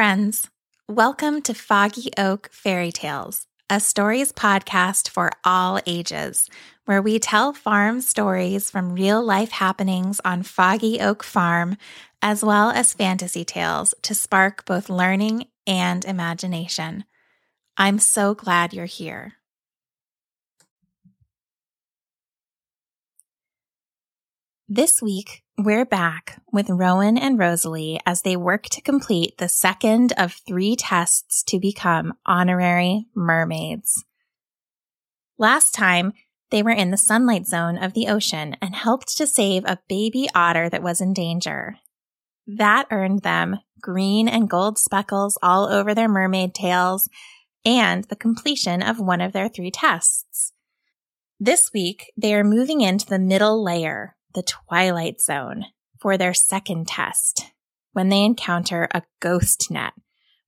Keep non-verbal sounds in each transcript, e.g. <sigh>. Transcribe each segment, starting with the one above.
friends. Welcome to Foggy Oak Fairy Tales, a stories podcast for all ages, where we tell farm stories from real life happenings on Foggy Oak Farm, as well as fantasy tales to spark both learning and imagination. I'm so glad you're here. This week, we're back with Rowan and Rosalie as they work to complete the second of three tests to become honorary mermaids. Last time, they were in the sunlight zone of the ocean and helped to save a baby otter that was in danger. That earned them green and gold speckles all over their mermaid tails and the completion of one of their three tests. This week, they are moving into the middle layer, the Twilight Zone, for their second test when they encounter a ghost net,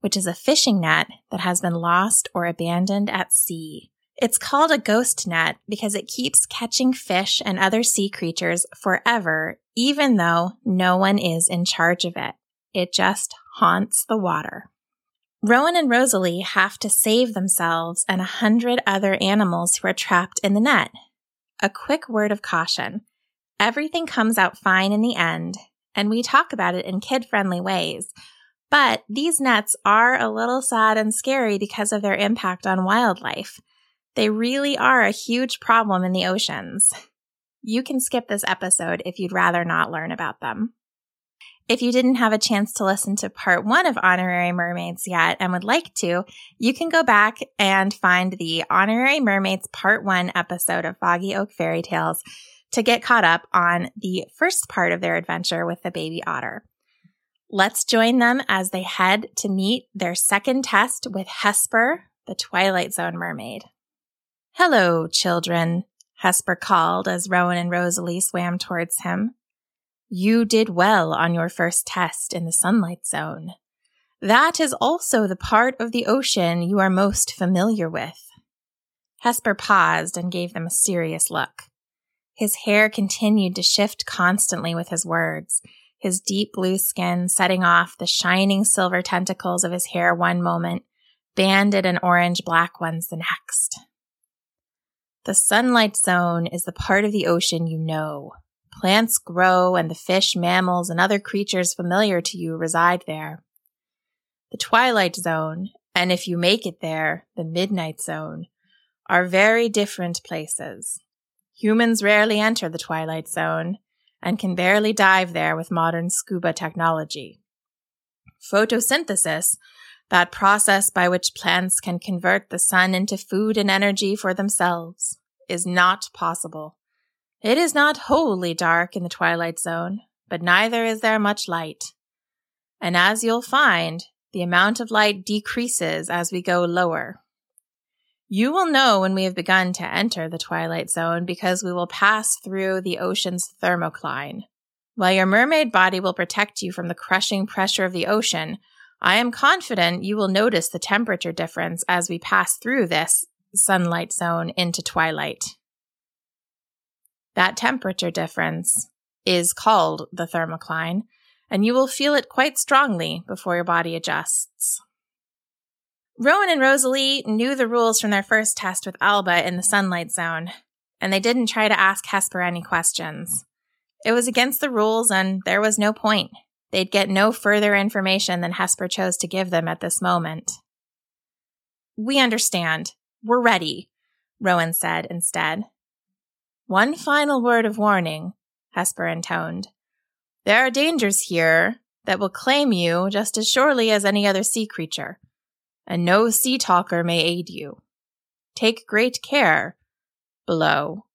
which is a fishing net that has been lost or abandoned at sea. It's called a ghost net because it keeps catching fish and other sea creatures forever, even though no one is in charge of it. It just haunts the water. Rowan and Rosalie have to save themselves and a hundred other animals who are trapped in the net. A quick word of caution. Everything comes out fine in the end, and we talk about it in kid friendly ways. But these nets are a little sad and scary because of their impact on wildlife. They really are a huge problem in the oceans. You can skip this episode if you'd rather not learn about them. If you didn't have a chance to listen to part one of Honorary Mermaids yet and would like to, you can go back and find the Honorary Mermaids part one episode of Foggy Oak Fairy Tales to get caught up on the first part of their adventure with the baby otter. Let's join them as they head to meet their second test with Hesper, the Twilight Zone mermaid. Hello, children, Hesper called as Rowan and Rosalie swam towards him. You did well on your first test in the sunlight zone. That is also the part of the ocean you are most familiar with. Hesper paused and gave them a serious look. His hair continued to shift constantly with his words, his deep blue skin setting off the shining silver tentacles of his hair one moment, banded and orange black ones the next. The sunlight zone is the part of the ocean you know, Plants grow and the fish, mammals, and other creatures familiar to you reside there. The twilight zone, and if you make it there, the midnight zone, are very different places. Humans rarely enter the twilight zone and can barely dive there with modern scuba technology. Photosynthesis, that process by which plants can convert the sun into food and energy for themselves, is not possible. It is not wholly dark in the twilight zone, but neither is there much light. And as you'll find, the amount of light decreases as we go lower. You will know when we have begun to enter the twilight zone because we will pass through the ocean's thermocline. While your mermaid body will protect you from the crushing pressure of the ocean, I am confident you will notice the temperature difference as we pass through this sunlight zone into twilight. That temperature difference is called the thermocline, and you will feel it quite strongly before your body adjusts. Rowan and Rosalie knew the rules from their first test with Alba in the sunlight zone, and they didn't try to ask Hesper any questions. It was against the rules, and there was no point. They'd get no further information than Hesper chose to give them at this moment. We understand. We're ready, Rowan said instead. One final word of warning, Hesper intoned. There are dangers here that will claim you just as surely as any other sea creature, and no sea talker may aid you. Take great care below.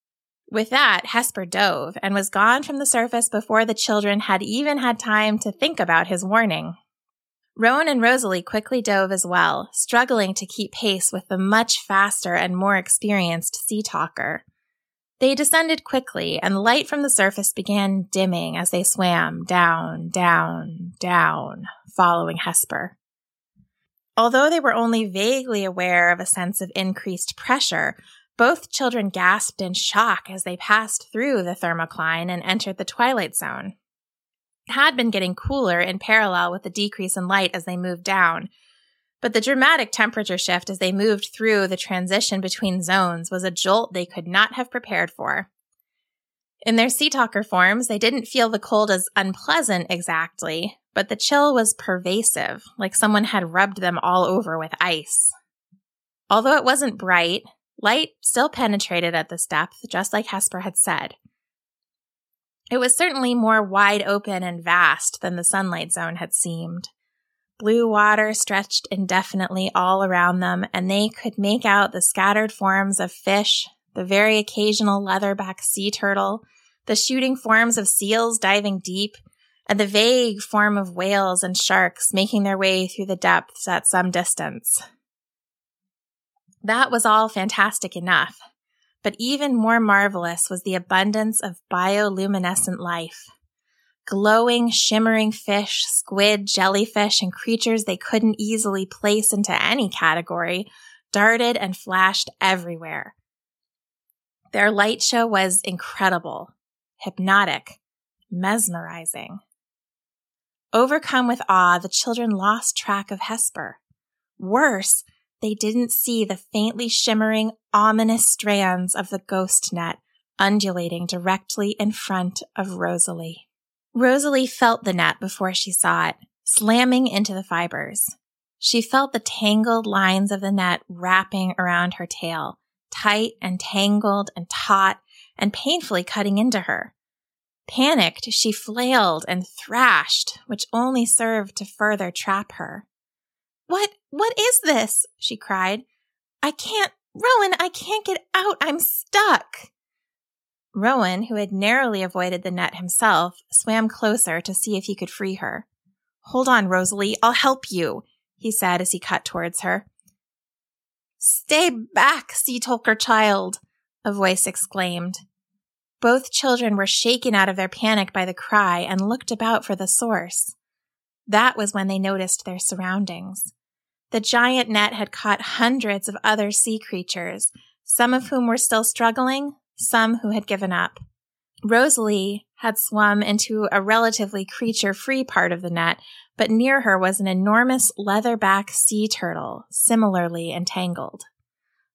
With that, Hesper dove and was gone from the surface before the children had even had time to think about his warning. Rowan and Rosalie quickly dove as well, struggling to keep pace with the much faster and more experienced sea talker. They descended quickly, and the light from the surface began dimming as they swam down, down, down, following Hesper. Although they were only vaguely aware of a sense of increased pressure, both children gasped in shock as they passed through the thermocline and entered the twilight zone. It had been getting cooler in parallel with the decrease in light as they moved down. But the dramatic temperature shift as they moved through the transition between zones was a jolt they could not have prepared for. In their sea talker forms, they didn't feel the cold as unpleasant exactly, but the chill was pervasive, like someone had rubbed them all over with ice. Although it wasn't bright, light still penetrated at this depth, just like Hesper had said. It was certainly more wide open and vast than the sunlight zone had seemed. Blue water stretched indefinitely all around them, and they could make out the scattered forms of fish, the very occasional leatherback sea turtle, the shooting forms of seals diving deep, and the vague form of whales and sharks making their way through the depths at some distance. That was all fantastic enough, but even more marvelous was the abundance of bioluminescent life. Glowing, shimmering fish, squid, jellyfish, and creatures they couldn't easily place into any category darted and flashed everywhere. Their light show was incredible, hypnotic, mesmerizing. Overcome with awe, the children lost track of Hesper. Worse, they didn't see the faintly shimmering, ominous strands of the ghost net undulating directly in front of Rosalie. Rosalie felt the net before she saw it, slamming into the fibers. She felt the tangled lines of the net wrapping around her tail, tight and tangled and taut and painfully cutting into her. Panicked, she flailed and thrashed, which only served to further trap her. What, what is this? she cried. I can't, Rowan, I can't get out. I'm stuck. Rowan, who had narrowly avoided the net himself, swam closer to see if he could free her. Hold on, Rosalie, I'll help you, he said as he cut towards her. Stay back, sea talker child, a voice exclaimed. Both children were shaken out of their panic by the cry and looked about for the source. That was when they noticed their surroundings. The giant net had caught hundreds of other sea creatures, some of whom were still struggling, some who had given up. Rosalie had swum into a relatively creature free part of the net, but near her was an enormous leatherback sea turtle, similarly entangled.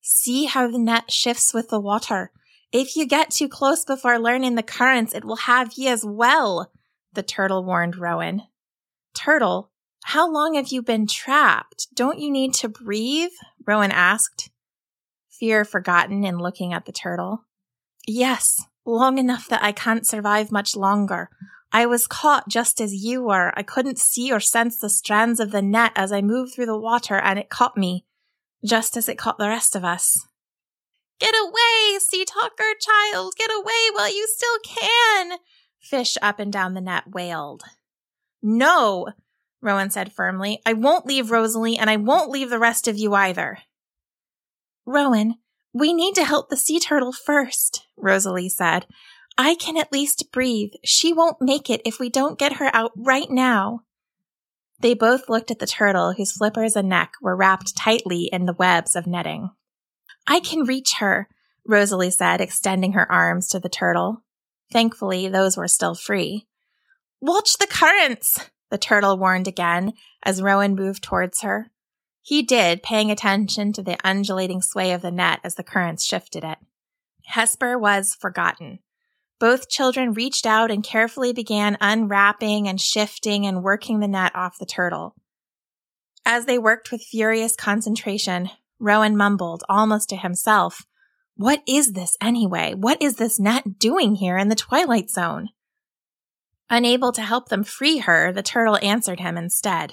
See how the net shifts with the water. If you get too close before learning the currents, it will have ye as well, the turtle warned Rowan. Turtle, how long have you been trapped? Don't you need to breathe? Rowan asked, fear forgotten in looking at the turtle. Yes, long enough that I can't survive much longer. I was caught just as you were. I couldn't see or sense the strands of the net as I moved through the water, and it caught me, just as it caught the rest of us. Get away, sea talker child! Get away while you still can! Fish up and down the net wailed. No, Rowan said firmly. I won't leave Rosalie, and I won't leave the rest of you either. Rowan, we need to help the sea turtle first, Rosalie said. I can at least breathe. She won't make it if we don't get her out right now. They both looked at the turtle whose flippers and neck were wrapped tightly in the webs of netting. I can reach her, Rosalie said, extending her arms to the turtle. Thankfully, those were still free. Watch the currents, the turtle warned again as Rowan moved towards her. He did, paying attention to the undulating sway of the net as the currents shifted it. Hesper was forgotten. Both children reached out and carefully began unwrapping and shifting and working the net off the turtle. As they worked with furious concentration, Rowan mumbled, almost to himself, What is this anyway? What is this net doing here in the twilight zone? Unable to help them free her, the turtle answered him instead.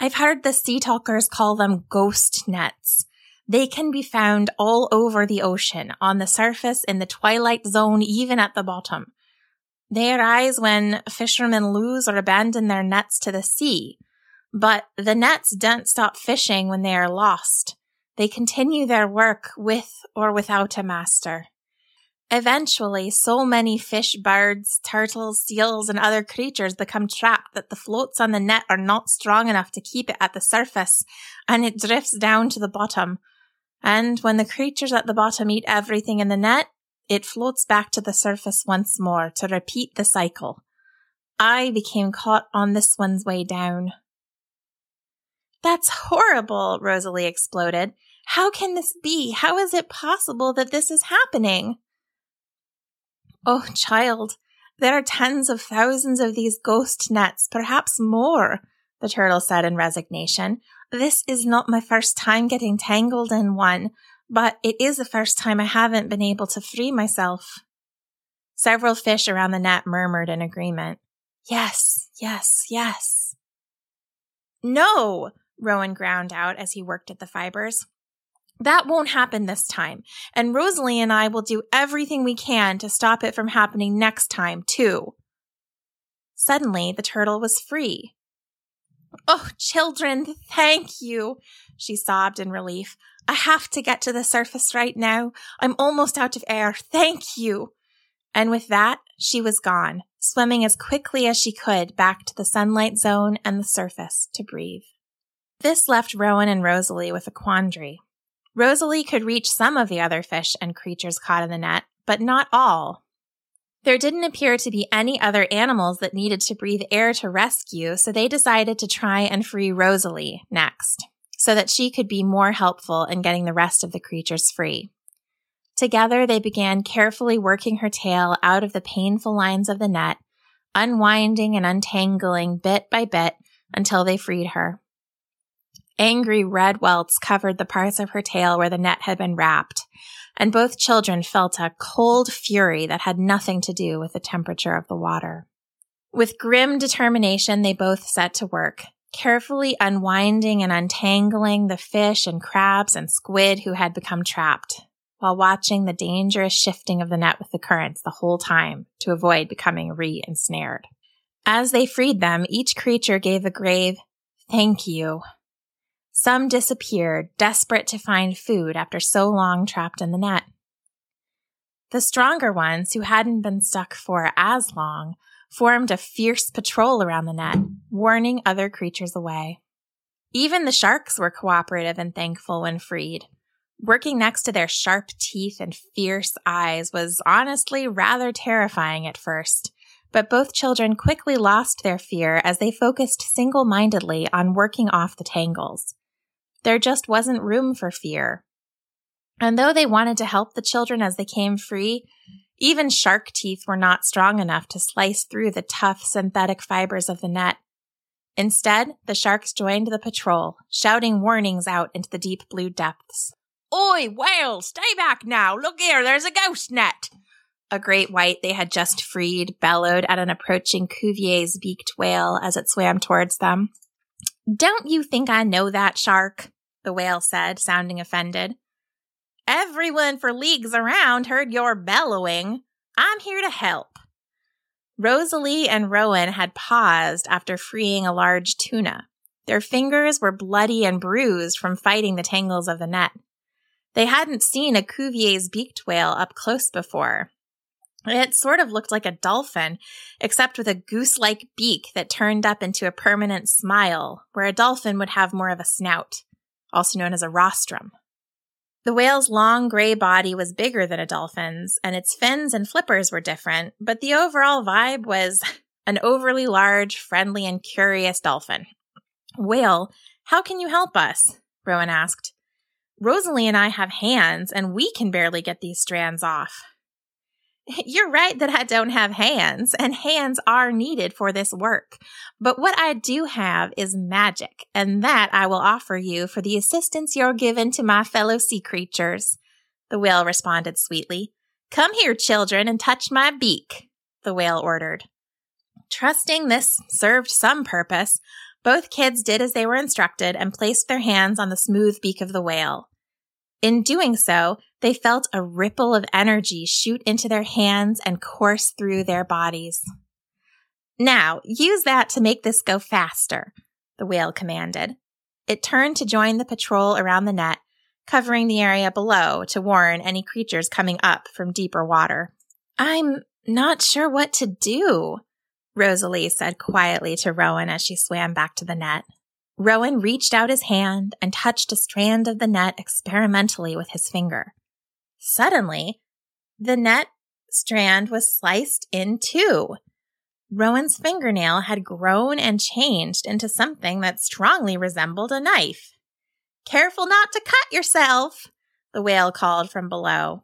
I've heard the sea talkers call them ghost nets. They can be found all over the ocean, on the surface, in the twilight zone, even at the bottom. They arise when fishermen lose or abandon their nets to the sea. But the nets don't stop fishing when they are lost. They continue their work with or without a master. Eventually, so many fish, birds, turtles, seals, and other creatures become trapped that the floats on the net are not strong enough to keep it at the surface, and it drifts down to the bottom. And when the creatures at the bottom eat everything in the net, it floats back to the surface once more to repeat the cycle. I became caught on this one's way down. That's horrible, Rosalie exploded. How can this be? How is it possible that this is happening? Oh, child, there are tens of thousands of these ghost nets, perhaps more, the turtle said in resignation. This is not my first time getting tangled in one, but it is the first time I haven't been able to free myself. Several fish around the net murmured in agreement. Yes, yes, yes. No, Rowan ground out as he worked at the fibers. That won't happen this time. And Rosalie and I will do everything we can to stop it from happening next time, too. Suddenly, the turtle was free. Oh, children, thank you, she sobbed in relief. I have to get to the surface right now. I'm almost out of air. Thank you. And with that, she was gone, swimming as quickly as she could back to the sunlight zone and the surface to breathe. This left Rowan and Rosalie with a quandary. Rosalie could reach some of the other fish and creatures caught in the net, but not all. There didn't appear to be any other animals that needed to breathe air to rescue, so they decided to try and free Rosalie next, so that she could be more helpful in getting the rest of the creatures free. Together, they began carefully working her tail out of the painful lines of the net, unwinding and untangling bit by bit until they freed her. Angry red welts covered the parts of her tail where the net had been wrapped, and both children felt a cold fury that had nothing to do with the temperature of the water. With grim determination, they both set to work, carefully unwinding and untangling the fish and crabs and squid who had become trapped, while watching the dangerous shifting of the net with the currents the whole time to avoid becoming re ensnared. As they freed them, each creature gave a grave thank you some disappeared, desperate to find food after so long trapped in the net. The stronger ones, who hadn't been stuck for as long, formed a fierce patrol around the net, warning other creatures away. Even the sharks were cooperative and thankful when freed. Working next to their sharp teeth and fierce eyes was honestly rather terrifying at first, but both children quickly lost their fear as they focused single mindedly on working off the tangles. There just wasn't room for fear. And though they wanted to help the children as they came free, even shark teeth were not strong enough to slice through the tough synthetic fibers of the net. Instead, the sharks joined the patrol, shouting warnings out into the deep blue depths. Oi, whale, stay back now. Look here, there's a ghost net. A great white they had just freed bellowed at an approaching Cuvier's beaked whale as it swam towards them. Don't you think I know that shark? The whale said, sounding offended. Everyone for leagues around heard your bellowing. I'm here to help. Rosalie and Rowan had paused after freeing a large tuna. Their fingers were bloody and bruised from fighting the tangles of the net. They hadn't seen a Cuvier's beaked whale up close before. It sort of looked like a dolphin, except with a goose like beak that turned up into a permanent smile, where a dolphin would have more of a snout also known as a rostrum. The whale's long gray body was bigger than a dolphin's, and its fins and flippers were different, but the overall vibe was <laughs> an overly large, friendly, and curious dolphin. Whale, how can you help us? Rowan asked. Rosalie and I have hands, and we can barely get these strands off. <laughs> You're right that I don't have hands, and hands are needed for this work. But what I do have is magic, and that I will offer you for the assistance you're given to my fellow sea creatures. The whale responded sweetly. Come here, children, and touch my beak, the whale ordered. Trusting this served some purpose, both kids did as they were instructed and placed their hands on the smooth beak of the whale. In doing so, they felt a ripple of energy shoot into their hands and course through their bodies. Now, use that to make this go faster, the whale commanded. It turned to join the patrol around the net, covering the area below to warn any creatures coming up from deeper water. I'm not sure what to do, Rosalie said quietly to Rowan as she swam back to the net. Rowan reached out his hand and touched a strand of the net experimentally with his finger. Suddenly, the net strand was sliced in two. Rowan's fingernail had grown and changed into something that strongly resembled a knife. Careful not to cut yourself, the whale called from below.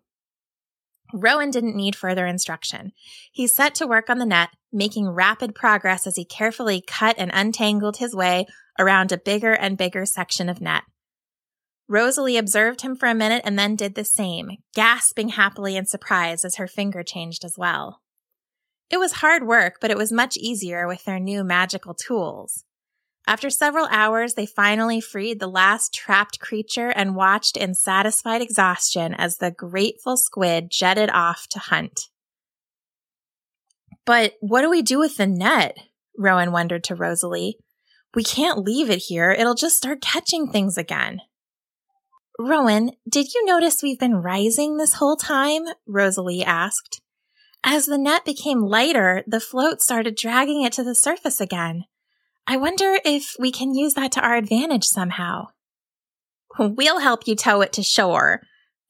Rowan didn't need further instruction. He set to work on the net, making rapid progress as he carefully cut and untangled his way around a bigger and bigger section of net. Rosalie observed him for a minute and then did the same, gasping happily in surprise as her finger changed as well. It was hard work, but it was much easier with their new magical tools. After several hours, they finally freed the last trapped creature and watched in satisfied exhaustion as the grateful squid jetted off to hunt. But what do we do with the net? Rowan wondered to Rosalie. We can't leave it here. It'll just start catching things again. Rowan, did you notice we've been rising this whole time? Rosalie asked. As the net became lighter, the float started dragging it to the surface again. I wonder if we can use that to our advantage somehow. We'll help you tow it to shore,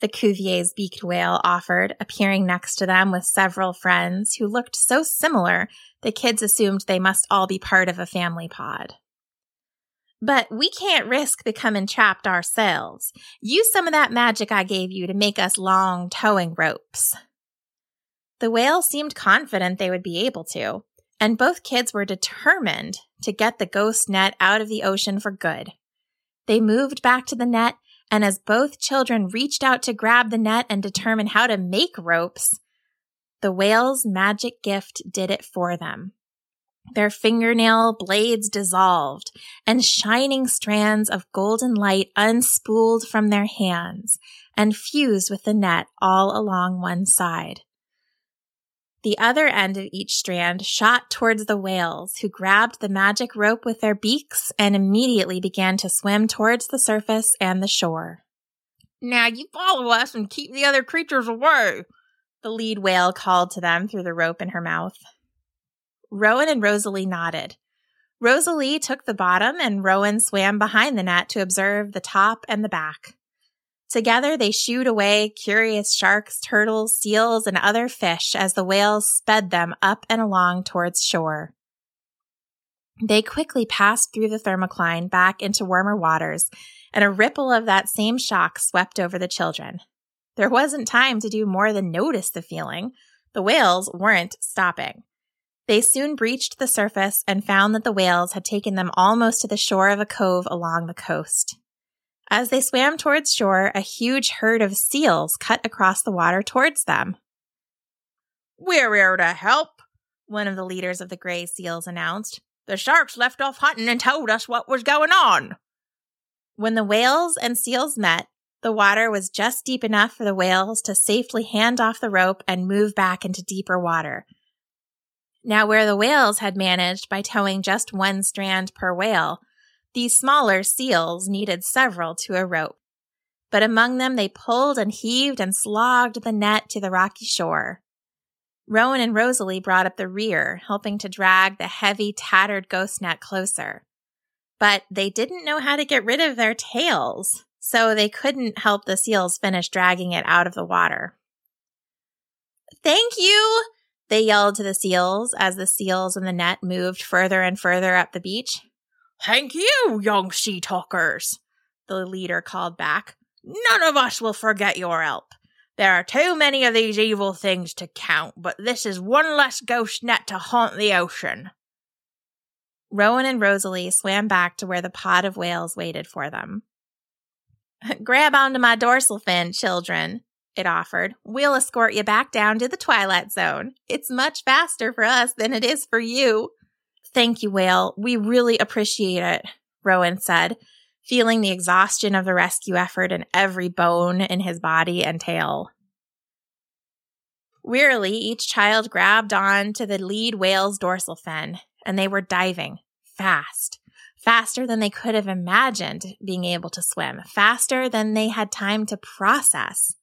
the Cuvier's beaked whale offered, appearing next to them with several friends who looked so similar the kids assumed they must all be part of a family pod. But we can't risk becoming trapped ourselves. Use some of that magic I gave you to make us long towing ropes. The whale seemed confident they would be able to, and both kids were determined to get the ghost net out of the ocean for good. They moved back to the net, and as both children reached out to grab the net and determine how to make ropes, the whale's magic gift did it for them. Their fingernail blades dissolved, and shining strands of golden light unspooled from their hands and fused with the net all along one side. The other end of each strand shot towards the whales, who grabbed the magic rope with their beaks and immediately began to swim towards the surface and the shore. Now you follow us and keep the other creatures away, the lead whale called to them through the rope in her mouth. Rowan and Rosalie nodded. Rosalie took the bottom and Rowan swam behind the net to observe the top and the back. Together they shooed away curious sharks, turtles, seals, and other fish as the whales sped them up and along towards shore. They quickly passed through the thermocline back into warmer waters, and a ripple of that same shock swept over the children. There wasn't time to do more than notice the feeling. The whales weren't stopping. They soon breached the surface and found that the whales had taken them almost to the shore of a cove along the coast. As they swam towards shore, a huge herd of seals cut across the water towards them. We're here to help, one of the leaders of the gray seals announced. The sharks left off hunting and told us what was going on. When the whales and seals met, the water was just deep enough for the whales to safely hand off the rope and move back into deeper water, now, where the whales had managed by towing just one strand per whale, these smaller seals needed several to a rope. But among them, they pulled and heaved and slogged the net to the rocky shore. Rowan and Rosalie brought up the rear, helping to drag the heavy, tattered ghost net closer. But they didn't know how to get rid of their tails, so they couldn't help the seals finish dragging it out of the water. Thank you, they yelled to the seals as the seals in the net moved further and further up the beach. Thank you, young sea talkers, the leader called back. None of us will forget your help. There are too many of these evil things to count, but this is one less ghost net to haunt the ocean. Rowan and Rosalie swam back to where the pod of whales waited for them. <laughs> Grab onto my dorsal fin, children, it offered. We'll escort you back down to the Twilight Zone. It's much faster for us than it is for you. Thank you, Whale. We really appreciate it, Rowan said, feeling the exhaustion of the rescue effort in every bone in his body and tail. Wearily, each child grabbed on to the lead whale's dorsal fin, and they were diving fast, faster than they could have imagined being able to swim, faster than they had time to process.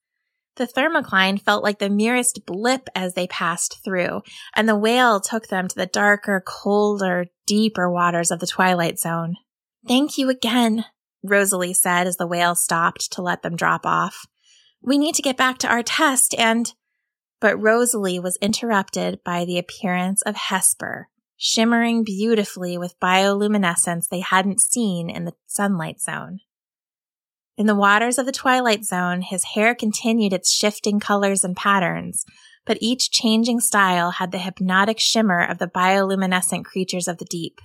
The thermocline felt like the merest blip as they passed through, and the whale took them to the darker, colder, deeper waters of the twilight zone. Thank you again, Rosalie said as the whale stopped to let them drop off. We need to get back to our test and. But Rosalie was interrupted by the appearance of Hesper, shimmering beautifully with bioluminescence they hadn't seen in the sunlight zone. In the waters of the twilight zone, his hair continued its shifting colors and patterns, but each changing style had the hypnotic shimmer of the bioluminescent creatures of the deep.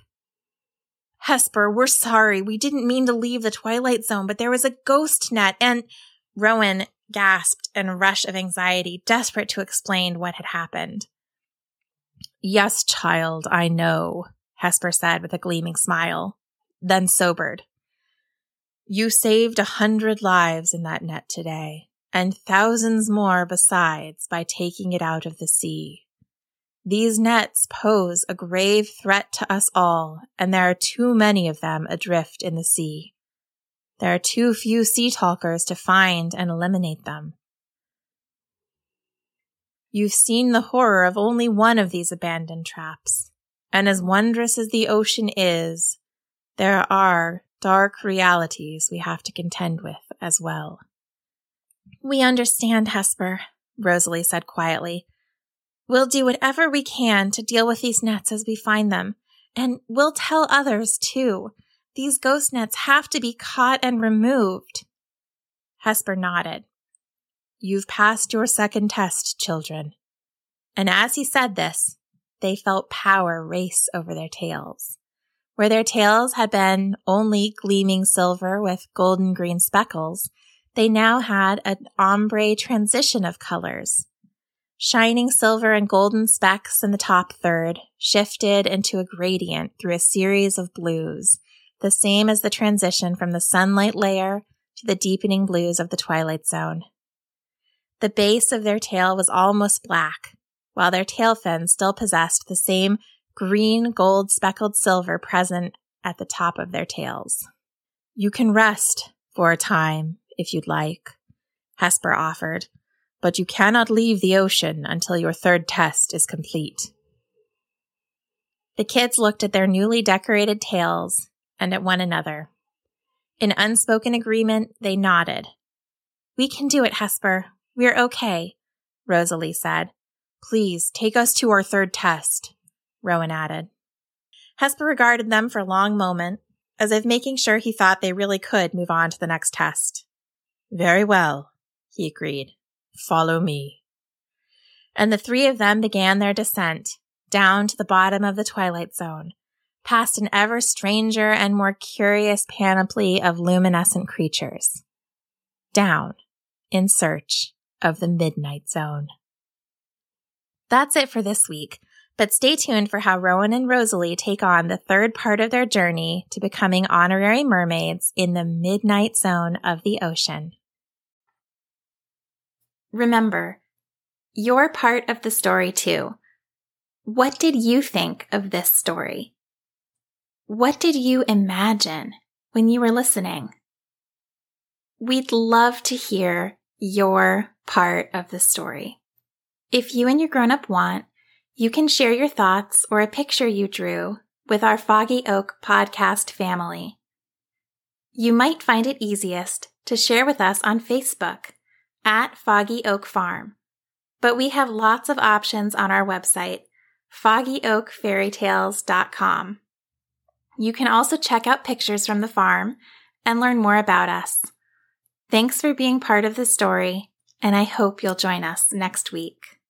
Hesper, we're sorry. We didn't mean to leave the twilight zone, but there was a ghost net and Rowan gasped in a rush of anxiety, desperate to explain what had happened. Yes, child, I know, Hesper said with a gleaming smile, then sobered. You saved a hundred lives in that net today, and thousands more besides by taking it out of the sea. These nets pose a grave threat to us all, and there are too many of them adrift in the sea. There are too few sea talkers to find and eliminate them. You've seen the horror of only one of these abandoned traps, and as wondrous as the ocean is, there are dark realities we have to contend with as well. We understand, Hesper, Rosalie said quietly. We'll do whatever we can to deal with these nets as we find them, and we'll tell others too. These ghost nets have to be caught and removed. Hesper nodded. You've passed your second test, children. And as he said this, they felt power race over their tails. Where their tails had been only gleaming silver with golden green speckles, they now had an ombre transition of colors Shining silver and golden specks in the top third shifted into a gradient through a series of blues, the same as the transition from the sunlight layer to the deepening blues of the twilight zone. The base of their tail was almost black, while their tail fins still possessed the same green, gold, speckled silver present at the top of their tails. You can rest for a time, if you'd like, Hesper offered, but you cannot leave the ocean until your third test is complete. The kids looked at their newly decorated tails and at one another. In unspoken agreement, they nodded. We can do it, Hesper. We're okay, Rosalie said. Please take us to our third test, Rowan added. Hesper regarded them for a long moment, as if making sure he thought they really could move on to the next test. Very well, he agreed. Follow me. And the three of them began their descent down to the bottom of the twilight zone, past an ever stranger and more curious panoply of luminescent creatures. Down in search of the midnight zone. That's it for this week, but stay tuned for how Rowan and Rosalie take on the third part of their journey to becoming honorary mermaids in the midnight zone of the ocean. Remember, you're part of the story too. What did you think of this story? What did you imagine when you were listening? We'd love to hear your part of the story. If you and your grown up want, you can share your thoughts or a picture you drew with our Foggy Oak podcast family. You might find it easiest to share with us on Facebook at Foggy Oak Farm. But we have lots of options on our website, foggyoakfairytales.com. You can also check out pictures from the farm and learn more about us. Thanks for being part of the story, and I hope you'll join us next week.